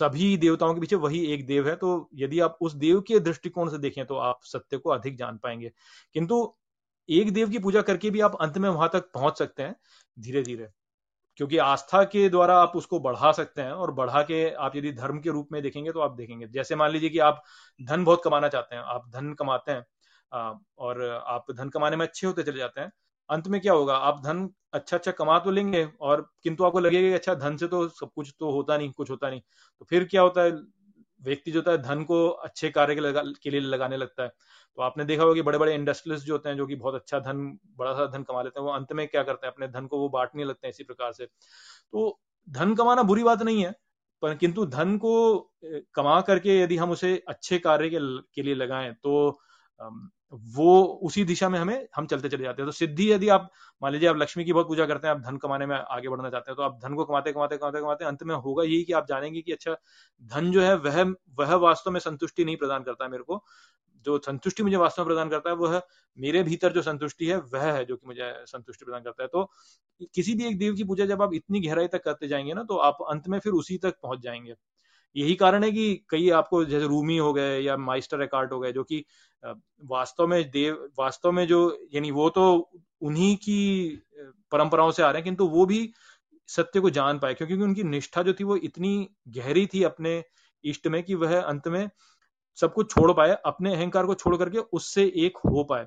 सभी देवताओं के पीछे वही एक देव है तो यदि आप उस देव के दृष्टिकोण से देखें तो आप सत्य को अधिक जान पाएँगे। किंतु एक देव की पूजा करके भी आप अंत में वहाँ तक पहुँच सकते हैं धीरे धीरे क्योंकि आस्था के द्वारा आप उसको बढ़ा सकते हैं, और बढ़ा के आप यदि धर्म के रूप में देखेंगे तो आप देखेंगे। जैसे मान लीजिए कि आप धन बहुत कमाना चाहते हैं, आप धन कमाते हैं और आप धन कमाने में अच्छे होते चले जाते हैं अंत में क्या होगा? आप धन अच्छा अच्छा कमा तो लेंगे और किंतु आपको लगेगा कि अच्छा धन से तो सब कुछ तो होता नहीं कुछ होता नहीं। तो फिर क्या होता है? व्यक्ति जो होता है धन को अच्छे कार्य के, के लिए लगाने लगता है। तो आपने देखा होगा कि बड़े बड़े इंडस्ट्रियलिस्ट जो होते हैं जो कि बहुत अच्छा धन बड़ा सा धन कमा लेते हैं वो अंत में क्या करते हैं? अपने धन को वो बांटने लगते हैं इसी प्रकार से। तो धन कमाना बुरी बात नहीं है पर किंतु धन को कमा करके यदि हम उसे अच्छे कार्य के, के लिए लगाएँ तो वो उसी दिशा में हमें, हम चलते चले जाते हैं। तो सिद्धि यदि आप, मान लीजिए आप लक्ष्मी की बहुत पूजा करते हैं, आप धन कमाने में आगे बढ़ना चाहते हैं तो आप धन को कमाते कमाते कमाते कमाते, अंत में होगा यही कि आप जानेंगे कि अच्छा धन जो है वह वह वास्तव में संतुष्टि नहीं प्रदान करता है मेरे को। जो संतुष्टि मुझे वास्तव में प्रदान करता है, वह मेरे भीतर जो संतुष्टि है, वह है जो कि मुझे संतुष्टि प्रदान करता है। तो किसी भी एक देव की पूजा जब आप इतनी गहराई तक करते जाएँगे ना तो आप अंत में फिर उसी तक पहुँच जाएँगे। यही कारण है कि कई आपको जैसे रूमी हो गए या माइस्टर एकार्ट हो गए, जो कि वास्तव में देव, वास्तव में जो, यानी वो तो उन्हीं की परंपराओं से आ रहे हैं, किंतु वो भी सत्य को जान पाए, क्योंकि उनकी निष्ठा जो थी वो इतनी गहरी थी अपने इष्ट में कि वह अंत में सब कुछ छोड़ पाए, अपने अहंकार को छोड़ करके उससे एक हो पाए।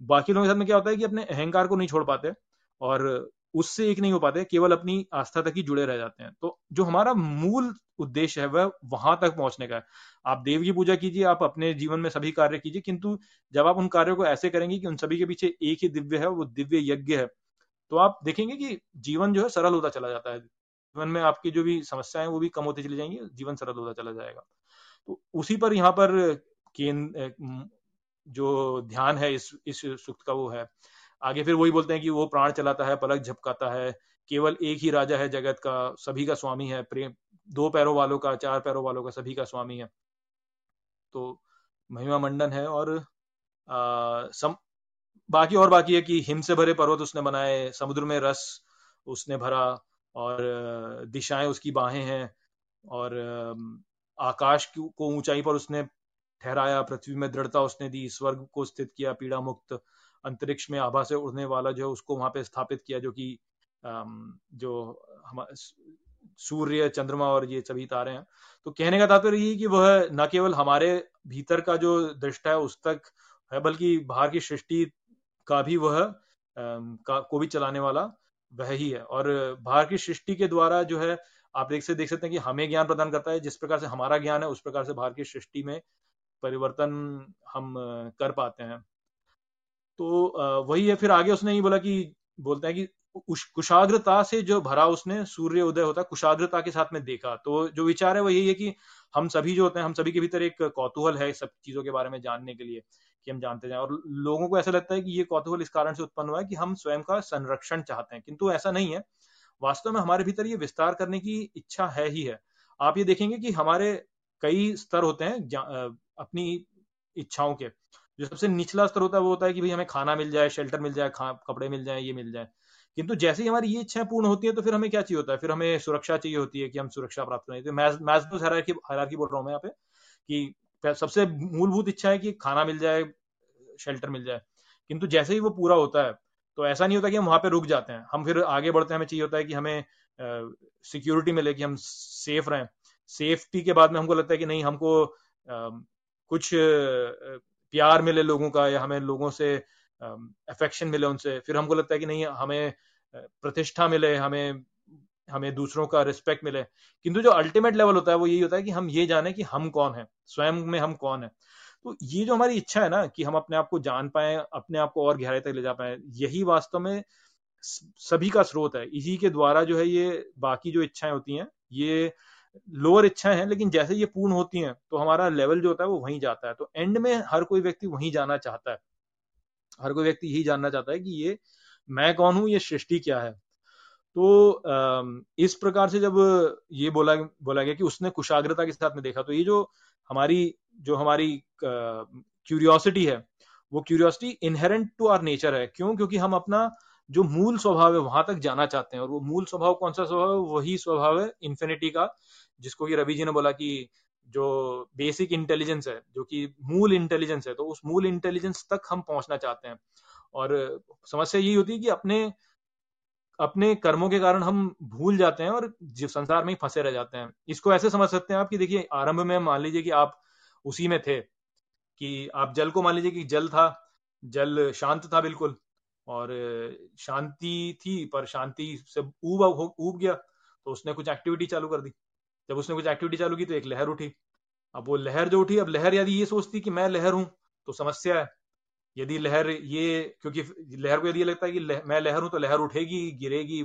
बाकी लोगों के साथ में क्या होता है कि अपने अहंकार को नहीं छोड़ पाते और उससे एक नहीं हो पाते, केवल अपनी आस्था तक ही जुड़े रह जाते हैं। तो जो हमारा मूल उद्देश्य है, वह वहाँ तक पहुँचने का है। आप देव की पूजा कीजिए, आप अपने जीवन में सभी कार्य कीजिए, किंतु जब आप उन कार्यों को ऐसे करेंगे कि उन सभी के पीछे एक ही दिव्य है, वो दिव्य यज्ञ है तो आप देखेंगे कि जीवन जो है सरल होता चला जाता है। जीवन में आपकी जो भी समस्याएँ वो भी कम होती चली जाएँगी, जीवन सरल होता चला जाएगा। तो उसी पर यहाँ पर जो ध्यान है, इस इस सुक्त का वो है। आगे फिर वही बोलते हैं कि वो प्राण चलाता है, पलक झपकाता है केवल एक ही राजा है जगत का सभी का स्वामी है प्रेम दो पैरों वालों का चार पैरों वालों का सभी का स्वामी है। तो महिमा मंडन है और आ, सम, बाकी और बाकी है कि हिम से भरे पर्वत उसने बनाए समुद्र में रस उसने भरा और दिशाएँ उसकी बाहें हैं और आकाश को ऊंचाई पर उसने ठहराया पृथ्वी में दृढ़ता उसने दी स्वर्ग को स्थित किया पीड़ा मुक्त अंतरिक्ष में आभा से उड़ने वाला जो है उसको वहाँ पे स्थापित किया जो कि जो हम, सूर्य, चंद्रमा और ये सभी तारे हैं तो कहने का तात्पर्य ये कि वह न केवल हमारे भीतर का जो दृष्टा है, उस तक है, बल्कि बाहर की सृष्टि का भी वह का, को भी चलाने वाला वह ही है। और बाहर की सृष्टि के द्वारा जो है, आप देख से देख सकते हैं कि हमें ज्ञान प्रदान करता है, जिस प्रकार से हमारा ज्ञान है, उस प्रकार से बाहर की सृष्टि में परिवर्तन हम कर पाते हैं। तो वही है, फिर आगे उसने ही बोला कि बोलता है कि कुशाग्रता से जो भरा उसने सूर्य उदय होता है कुशाग्रता के साथ में देखा। तो जो विचार है वो यही है कि हम सभी जो होते हैं, हम सभी के भीतर एक कौतूहल है सब चीज़ों के बारे में जानने के लिए कि हम जानते जाए। और लोगों को ऐसा लगता है कि ये कौतूहल इस कारण से उत्पन्न हुआ है कि हम स्वयं का संरक्षण चाहते हैं। किंतु ऐसा नहीं है। वास्तव में हमारे भीतर ये विस्तार करने की इच्छा है ही है। आप ये देखेंगे कि हमारे कई स्तर होते हैं अपनी इच्छाओं के। जो सबसे निचला स्तर होता है, वो होता है कि भाई हमें खाना मिल जाए शेल्टर मिल जाए कपड़े मिल जाए, ये मिल जाए। किंतु जैसे ही हमारी ये इच्छाएँ पूर्ण होती है तो फिर हमें क्या चाहिए होता है? फिर हमें सुरक्षा चाहिए होती है कि हम सुरक्षा प्राप्त करें। तो मैजबूत हरारकी बोल रहा हूँ मैं यहाँ पे कि सबसे मूलभूत इच्छा है कि खाना मिल जाए शेल्टर मिल जाए। किंतु जैसे ही वो पूरा होता है तो ऐसा नहीं होता कि हम वहाँ पे रुक जाते हैं। हम फिर आगे बढ़ते हैं, हमें चाहिए होता है कि हमें सिक्योरिटी मिले, कि हम सेफ़ रहें। सेफ्टी के बाद में हमको लगता है कि नहीं, हमको कुछ प्यार मिले लोगों का या हमें लोगों से अफेक्शन मिले उनसे, फिर हमको लगता है कि नहीं, हमें प्रतिष्ठा मिले, हमें हमें दूसरों का रिस्पेक्ट मिले। किंतु जो अल्टीमेट लेवल होता है, वो यही होता है कि हम ये जाने कि हम कौन है, स्वयं में हम कौन है। तो ये जो हमारी इच्छा है ना, कि हम अपने आप को जान पाए, अपने आप को और गहराई तक ले जा पाए, यही वास्तव में सभी का स्रोत है। इसी के द्वारा जो है ये बाकी जो इच्छाएँ होती हैं, ये लोअर इच्छाएँ हैं, लेकिन जैसे ये पूर्ण होती हैं तो हमारा लेवल जो होता है वो वहीं जाता है। तो एंड में हर कोई व्यक्ति वहीं जाना चाहता है। हर कोई व्यक्ति यही जानना चाहता है कि ये मैं कौन हूँ, ये सृष्टि क्या है। तो इस प्रकार से जब ये बोला बोला गया कि उसने कुशाग्रता के साथ में देखा तो ये जो हमारी जो हमारी क्यूरियोसिटी है, वो curiosity inherent to our nature है। क्यों? क्योंकि हम अपना जो मूल स्वभाव है, वहाँ तक जाना चाहते हैं। और वो मूल स्वभाव कौन सा स्वभाव है? वही स्वभाव है इन्फिनिटी का, जिसको कि रवि जी ने बोला कि जो बेसिक इंटेलिजेंस है, जो कि मूल इंटेलिजेंस है तो उस मूल इंटेलिजेंस तक हम पहुँचना चाहते हैं। और समस्या यही होती है कि अपने अपने कर्मों के कारण हम भूल जाते हैं और संसार में ही फंसे रह जाते हैं। इसको ऐसे समझ सकते हैं आप कि देखिए, आरंभ में मान लीजिए कि आप उसी में थे कि आप जल को मान लीजिए कि जल था, जल शांत था बिल्कुल और शांति थी पर शांति से ऊब ऊब गया तो उसने कुछ एक्टिविटी चालू कर दी। जब उसने कुछ एक्टिविटी चालू की तो एक लहर उठी। अब वो लहर जो उठी अब लहर यदि ये सोचती कि मैं लहर हूँ तो समस्या है। यदि लहर ये क्योंकि लहर को यदि लगता है कि लह, मैं लहर हूँ तो लहर उठेगी गिरेगी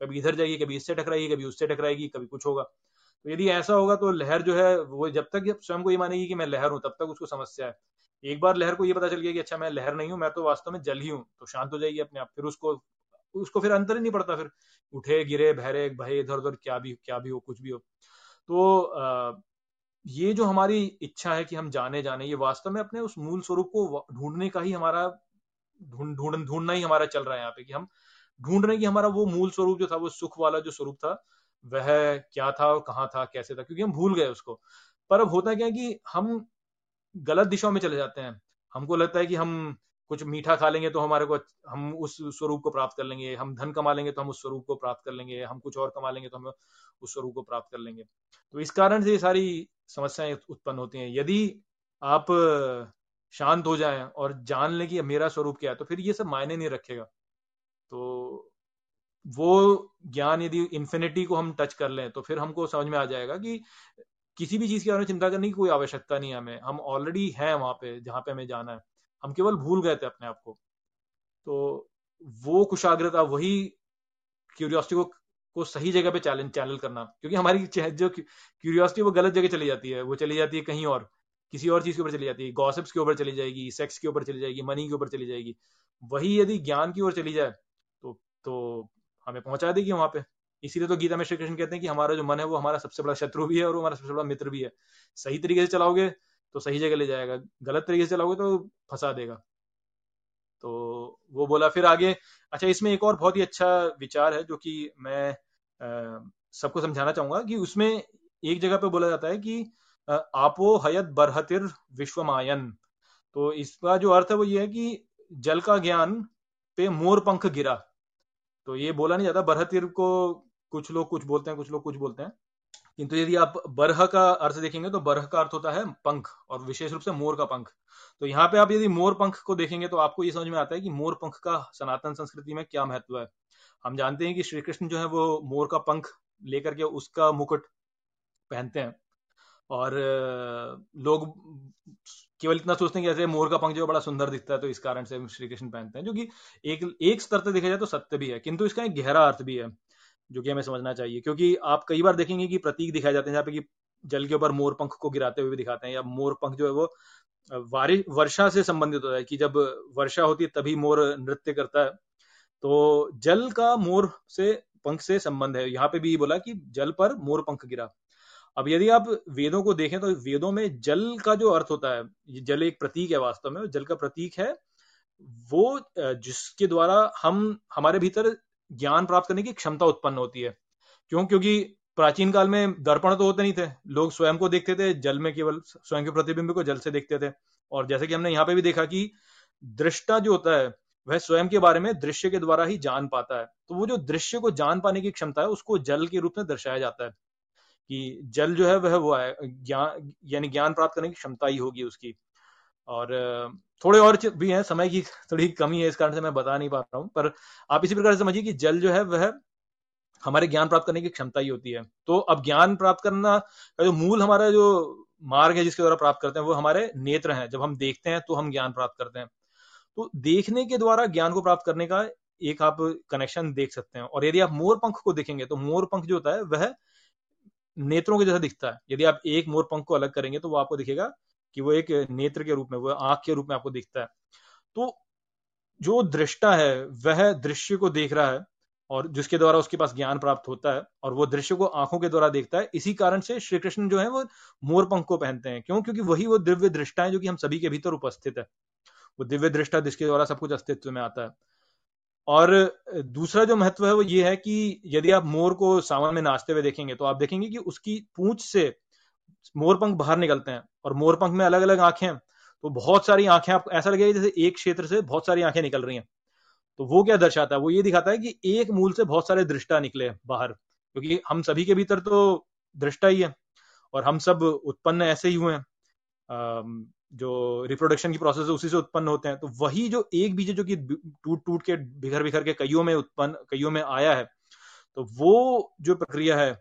कभी इधर जाएगी कभी इससे टकराएगी कभी उससे टकराएगी कभी कुछ होगा। तो यदि ऐसा होगा तो लहर जो है वो जब तक स्वयं को ये मानेगी कि मैं लहर हूँ तब तक उसको समस्या है। एक बार लहर को ये पता चल गया कि अच्छा मैं लहर नहीं हूँ मैं तो वास्तव में जल ही हूँ तो शांत हो जाएगी अपने आप। फिर उसको उसको फिर अंतर ही नहीं पड़ता फिर उठे गिरे बहरे भाई इधर उधर क्या भी क्या भी हो कुछ भी हो। तो आ, ये जो हमारी इच्छा है कि हम जाने जाने ये वास्तव में अपने उस मूल स्वरूप को ढूँढने का ही हमारा ढूंढ ढूंढ ढूंढना ही हमारा चल रहा है यहाँ पे कि हम ढूंढ रहे हैं कि हमारा वो मूल स्वरूप जो था वो सुख वाला जो स्वरूप था वह क्या था और कहाँ था, कैसे था, क्योंकि हम भूल गए उसको। पर अब होता क्या है कि हम गलत दिशाओं में चले जाते हैं। हमको लगता है कि हम कुछ मीठा खा लेंगे तो हमारे को हम उस स्वरूप को प्राप्त कर लेंगे। हम धन कमा लेंगे तो हम उस स्वरूप को प्राप्त कर लेंगे। हम कुछ और कमा लेंगे तो हम उस स्वरूप को प्राप्त कर लेंगे। तो इस कारण से ये सारी समस्याएँ उत्पन्न होती हैं। यदि आप शांत हो जाएँ और जान लें कि मेरा स्वरूप क्या है तो फिर ये सब मायने नहीं रखेगा। तो वो ज्ञान यदि इन्फिनिटी को हम टच कर लें तो फिर हमको समझ में आ जाएगा कि किसी भी चीज़ के बारे में चिंता करने की कोई आवश्यकता नहीं है हमें। हम ऑलरेडी हैं वहाँ पे, जहाँ पे हमें जाना है। हम केवल भूल गए थे अपने आप को। तो वो कुशाग्रता, वही क्यूरियोसिटी को को सही जगह पे चैनल चैनल करना। क्योंकि हमारी जो क्यूरियोसिटी वो गलत जगह चली जाती है। वो चली जाती है कहीं और। किसी और चीज़ के ऊपर चली जाती है। गॉसिप्स के ऊपर चली जाएगी सेक्स के ऊपर चली जाएगी मनी के ऊपर चली जाएगी। वही यदि ज्ञान की ओर चली जाए तो तो हमें पहुँचा देगी वहाँ पे। इसीलिए तो गीता में श्री कृष्ण कहते हैं कि हमारा जो मन है वो हमारा सबसे बड़ा शत्रु भी है और हमारा सबसे बड़ा मित्र भी है। सही तरीके से चलाओगे तो सही जगह ले जाएगा। गलत तरीके से चलाओगे तो फंसा देगा। तो वो बोला फिर आगे अच्छा इसमें एक और बहुत ही अच्छा विचार है जो कि मैं सबको समझाना चाहूँगा कि उसमें एक जगह पे बोला जाता है कि आपो हयत बरहतिर विश्वमायन। तो इसका जो अर्थ है वो ये है कि जल का ज्ञान पे मोर पंख गिरा। तो ये बोला नहीं जाता, बरहतिर को कुछ लोग कुछ बोलते हैं, कुछ लोग कुछ बोलते हैं। किंतु यदि आप बरह का अर्थ देखेंगे तो बरह का अर्थ होता है पंख, और विशेष रूप से मोर का पंख। तो यहाँ पे आप यदि मोर पंख को देखेंगे तो आपको ये समझ में आता है कि मोर पंख का सनातन संस्कृति में क्या महत्व है। हम जानते हैं कि श्री कृष्ण जो है वो मोर का पंख लेकर के उसका मुकुट पहनते हैं। और लोग केवल इतना सोचते हैं कि ऐसे मोर का पंख जो बड़ा सुंदर दिखता है तो इस कारण से श्री कृष्ण पहनते हैं, जो कि एक एक स्तर तक देखा जाए तो सत्य भी है, किंतु इसका एक गहरा अर्थ भी है, जो कि हमें समझना चाहिए, क्योंकि आप कई बार देखेंगे कि प्रतीक दिखाए जाते हैं, जहाँ पे कि जल के ऊपर मोर पंख को गिराते हुए भी दिखाते हैं, या मोर पंख जो है वो बारिश वर्षा से संबंधित होता है, कि जब वर्षा होती है तभी मोर नृत्य करता है तो जल का मोर से, पंख से संबंध है। यहाँ पे भी बोला कि जल पर मोर पंख गिरा। अब यदि आप वेदों को देखें तो वेदों में जल का जो अर्थ होता है जल एक प्रतीक है वास्तव में, जल का प्रतीक है, वो जिसके द्वारा हम, हमारे भीतर ज्ञान प्राप्त करने की क्षमता उत्पन्न होती है। क्यों? क्योंकि प्राचीन काल में दर्पण तो होते नहीं थे। लोग स्वयं को देखते थे, जल में केवल स्वयं के प्रतिबिंब को जल से देखते थे। और जैसे कि हमने यहाँ पे भी देखा कि दृष्टा जो होता है, वह स्वयं के बारे में दृश्य के द्वारा ही जान पाता है। तो वो जो दृश्य को जान पाने की क्षमता है, उसको जल के रूप में दर्शाया जाता है। कि जल जो है वह वो है ज्ञान, यानी ज्ञान प्राप्त करने की क्षमता ही होगी उसकी। और थोड़े और भी हैं, समय की थोड़ी कमी है इस कारण से मैं बता नहीं पा रहा हूँ, पर आप इसी प्रकार से समझिए कि जल जो है वह हमारे ज्ञान प्राप्त करने की क्षमता ही होती है। तो अब ज्ञान प्राप्त करना का जो मूल हमारा जो मार्ग है जिसके द्वारा प्राप्त करते हैं, वो हमारे नेत्र हैं। जब हम देखते हैं तो हम ज्ञान प्राप्त करते हैं। तो देखने के द्वारा ज्ञान को प्राप्त करने का एक आप कनेक्शन देख सकते हैं। और यदि आप मोर पंख को देखेंगे तो मोर पंख जो होता है, वह नेत्रों के जैसा दिखता है। यदि आप एक मोर पंख को अलग करेंगे तो वो आपको दिखेगा कि वो एक नेत्र के रूप में, वो आँख के रूप में आपको दिखता है। तो जो दृष्टा है, वह दृश्य को देख रहा है और जिसके द्वारा उसके पास ज्ञान प्राप्त होता है और वो दृश्य को आँखों के द्वारा देखता है, इसी कारण से श्री कृष्ण जो है वो मोर पंख को पहनते हैं। क्यों? क्योंकि वही वो दिव्य दृष्टा है जो कि हम सभी के भीतर उपस्थित है। वो दिव्य दृष्टा जिसके द्वारा सब कुछ अस्तित्व में आता है। और दूसरा जो महत्व है वो ये है कि यदि आप मोर को सावन में नाचते हुए देखेंगे तो आप देखेंगे कि उसकी पूंछ से मोरपंख बाहर निकलते हैं और मोरपंख में अलग अलग आँखें हैं। तो बहुत सारी आँखें आपको ऐसा लगेगा जैसे एक क्षेत्र से बहुत सारी आँखें निकल रही हैं। तो वो क्या दर्शाता है? वो ये दिखाता है कि एक मूल से बहुत सारे दृष्टा निकले बाहर, क्योंकि हम सभी के भीतर तो दृष्टा ही है और हम सब उत्पन्न ऐसे ही हुए हैं। जो रिप्रोडक्शन की प्रोसेस है उसी से उत्पन्न होते हैं। तो वही जो एक बीज जो कि टूट टूट के बिखर बिखर के कईयों में उत्पन्न, कईयों में आया है तो वो जो प्रक्रिया है,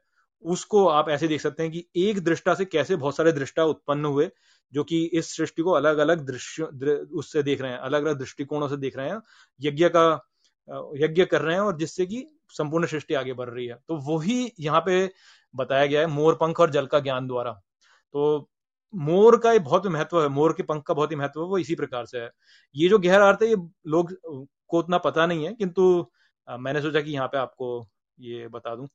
उसको आप ऐसे देख सकते हैं कि एक दृष्टा से कैसे बहुत सारे दृष्टा उत्पन्न हुए, जो कि इस सृष्टि को अलग अलग दृश्य उससे देख रहे हैं अलग अलग दृष्टिकोणों से देख रहे हैं, यज्ञ का यज्ञ कर रहे हैं और जिससे कि संपूर्ण सृष्टि आगे बढ़ रही है। तो वही यहाँ पे बताया गया है मोर पंख और जल का ज्ञान द्वारा। तो मोर का ये बहुत महत्व है, मोर के पंख का बहुत ही महत्व है, वो इसी प्रकार से है। ये जो गहरा अर्थ है, ये लोग, को उतना पता नहीं है, किंतु मैंने सोचा कि यहाँ पे आपको ये बता दूँ।